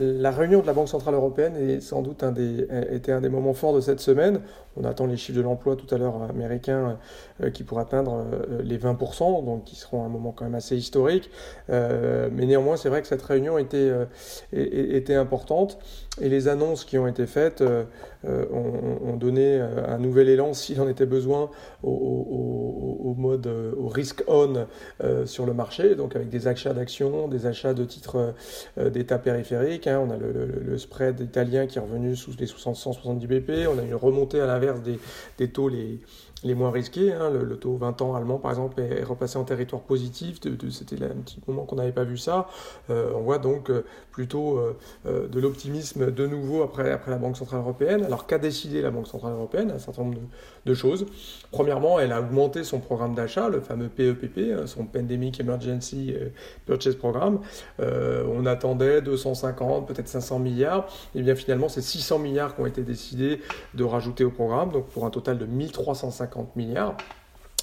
La réunion de la Banque Centrale Européenne est sans doute un des, un des moments forts de cette semaine. On attend les chiffres de l'emploi tout à l'heure américains euh, qui pourraient atteindre euh, les 20%, donc qui seront un moment quand même assez historique. Euh, mais néanmoins, c'est vrai que cette réunion était, importante et les annonces qui ont été faites ont, donné un nouvel élan, s'il en était besoin, au mode, au risk on sur le marché, donc avec des achats d'actions, des achats de titres d'État périphériques. Hein. On a le, spread italien qui est revenu sous les 170 BP, on a une remontée à l'inverse des, des taux les les moins risqués. Hein, le, taux 20 ans allemand, par exemple, est, repassé en territoire positif. C'était un petit moment qu'on n'avait pas vu ça. Euh, on voit donc euh, plutôt euh, de l'optimisme de nouveau après, après la Banque Centrale Européenne. Alors qu'a décidé la Banque Centrale Européenne? Un certain nombre de, choses. Premièrement, elle a augmenté son programme d'achat, le fameux PEPP, hein, son Pandemic Emergency Purchase Programme. on attendait 250, peut-être 500 milliards. Et bien finalement, c'est 600 milliards qui ont été décidés de rajouter au programme, donc pour un total de 1350 50 milliards.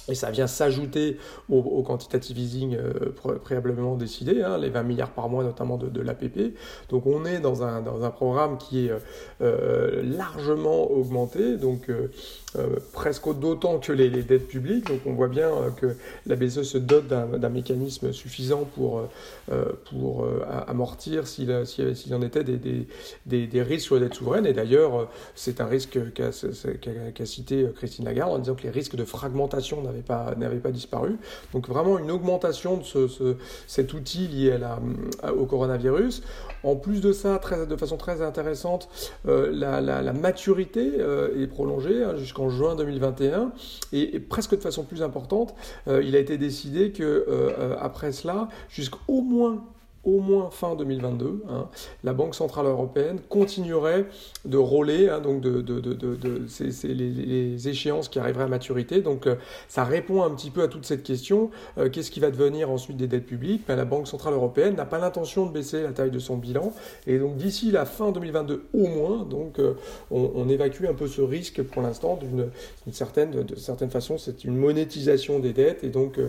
Et ça vient s'ajouter au, quantitative easing euh, préalablement décidé, hein, les 20 milliards par mois notamment de, l'APP. Donc on est dans un, dans un programme qui est euh, euh, largement augmenté, donc presque d'autant que les, dettes publiques. Donc on voit bien que la BCE se dote d'un mécanisme suffisant pour, pour amortir s'il en était des, des, des, risques sur les dettes souveraines. Et d'ailleurs, c'est un risque qu'a cité Christine Lagarde en disant que les risques de fragmentation n'avaient pas, disparu. Donc vraiment une augmentation de ce, cet outil lié à au coronavirus. En plus de ça, très, de façon très intéressante, euh, la, la, maturité euh, est prolongée hein, jusqu'en juin 2021 et, presque de façon plus importante, euh, il a été décidé que après cela, jusqu'au moins au moins fin 2022, hein, la Banque Centrale Européenne continuerait de rôler, hein, donc de, les, échéances qui arriveraient à maturité. Donc euh, ça répond un petit peu à toute cette question. Euh, qu'est-ce qui va devenir ensuite des dettes publiques? Ben, La Banque Centrale Européenne n'a pas l'intention de baisser la taille de son bilan. Et donc d'ici la fin 2022 au moins, donc, euh, on, évacue un peu ce risque pour l'instant d'une certaine, de, certaine façon. C'est une monétisation des dettes et donc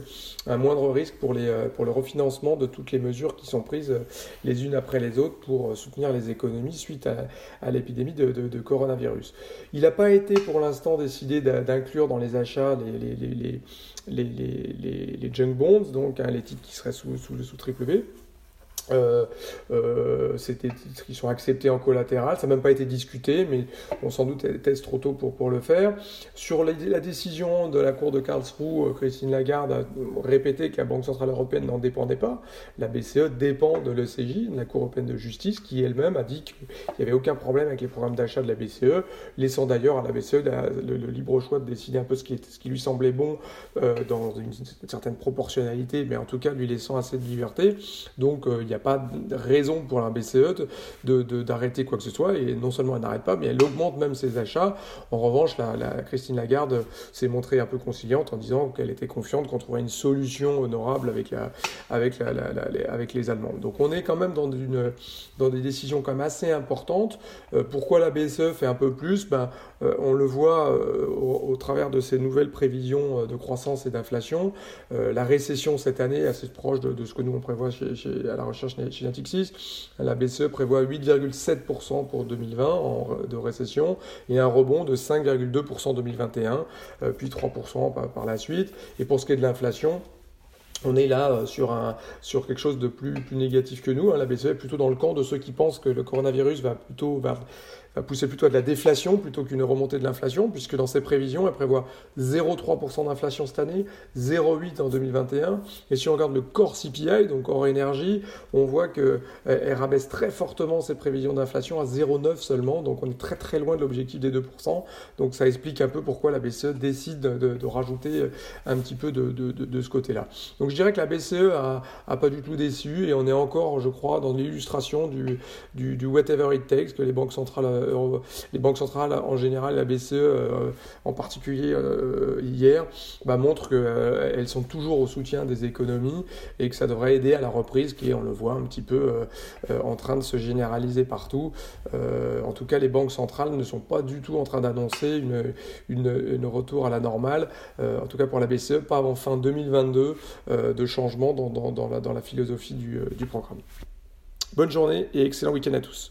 un moindre risque pour, les, pour le refinancement de toutes les mesures qui sont euh, les unes après les autres pour euh, soutenir les économies suite à, l'épidémie de, coronavirus. Il n'a pas été pour l'instant décidé d'inclure dans les achats les, junk bonds, donc hein, les titres qui seraient sous, sous, sous triple B. Euh, euh, qui sont acceptés en collatéral, ça n'a même pas été discuté, mais bon, sans doute était trop tôt pour, pour le faire. Sur la, décision de la Cour de Karlsruhe, euh, Christine Lagarde a répété que la Banque Centrale Européenne n'en dépendait pas. La BCE dépend de l'ECJ, de la Cour Européenne de Justice, qui elle-même a dit qu'il n'y avait aucun problème avec les programmes d'achat de la BCE, laissant d'ailleurs à la BCE le, libre choix de décider un peu ce qui, lui semblait bon euh, dans une, certaine proportionnalité, mais en tout cas lui laissant assez de liberté. Donc il y a a pas de raison pour la BCE d'arrêter de, quoi que ce soit. Et non seulement elle n'arrête pas, mais elle augmente même ses achats. En revanche, la, Christine Lagarde s'est montrée un peu conciliante en disant qu'elle était confiante qu'on trouverait une solution honorable avec, la, avec, la, avec les Allemands. Donc on est quand même dans, une, dans des décisions quand même assez importantes. Euh, pourquoi la BCE fait un peu plus? Ben, euh, On le voit euh, au, travers de ces nouvelles prévisions de croissance et d'inflation. la récession cette année assez proche de, ce que nous on prévoit chez, à la recherche chez Natixis, la BCE prévoit 8,7% pour 2020 en, de récession et un rebond de 5,2% en 2021, euh, puis 3% par, la suite. Et pour ce qui est de l'inflation, on est là euh, sur, un, sur quelque chose de plus, négatif que nous. Hein. La BCE est plutôt dans le camp de ceux qui pensent que le coronavirus va plutôt pousser plutôt à de la déflation plutôt qu'une remontée de l'inflation, puisque dans ses prévisions, elle prévoit 0,3% d'inflation cette année, 0,8% en 2021. Et si on regarde le core CPI, donc hors énergie, on voit qu'elle euh, rabaisse très fortement ses prévisions d'inflation à 0,9 seulement, donc on est très très loin de l'objectif des 2%. Donc ça explique un peu pourquoi la BCE décide de, rajouter euh, un petit peu de, de, ce côté-là. Donc je dirais que la BCE a, a, pas du tout déçu et on est encore, je crois, dans l'illustration du, du, whatever it takes que les banques centrales euh, les banques centrales en général, la BCE euh, en particulier euh, hier, bah, montrent qu'elles sont toujours au soutien des économies et que ça devrait aider à la reprise qui est, on le voit, un petit peu en train de se généraliser partout. en tout cas, les banques centrales ne sont pas du tout en train d'annoncer une, retour à la normale, en tout cas pour la BCE, pas avant fin 2022 de changement dans, la, philosophie du programme. Bonne journée et excellent week-end à tous.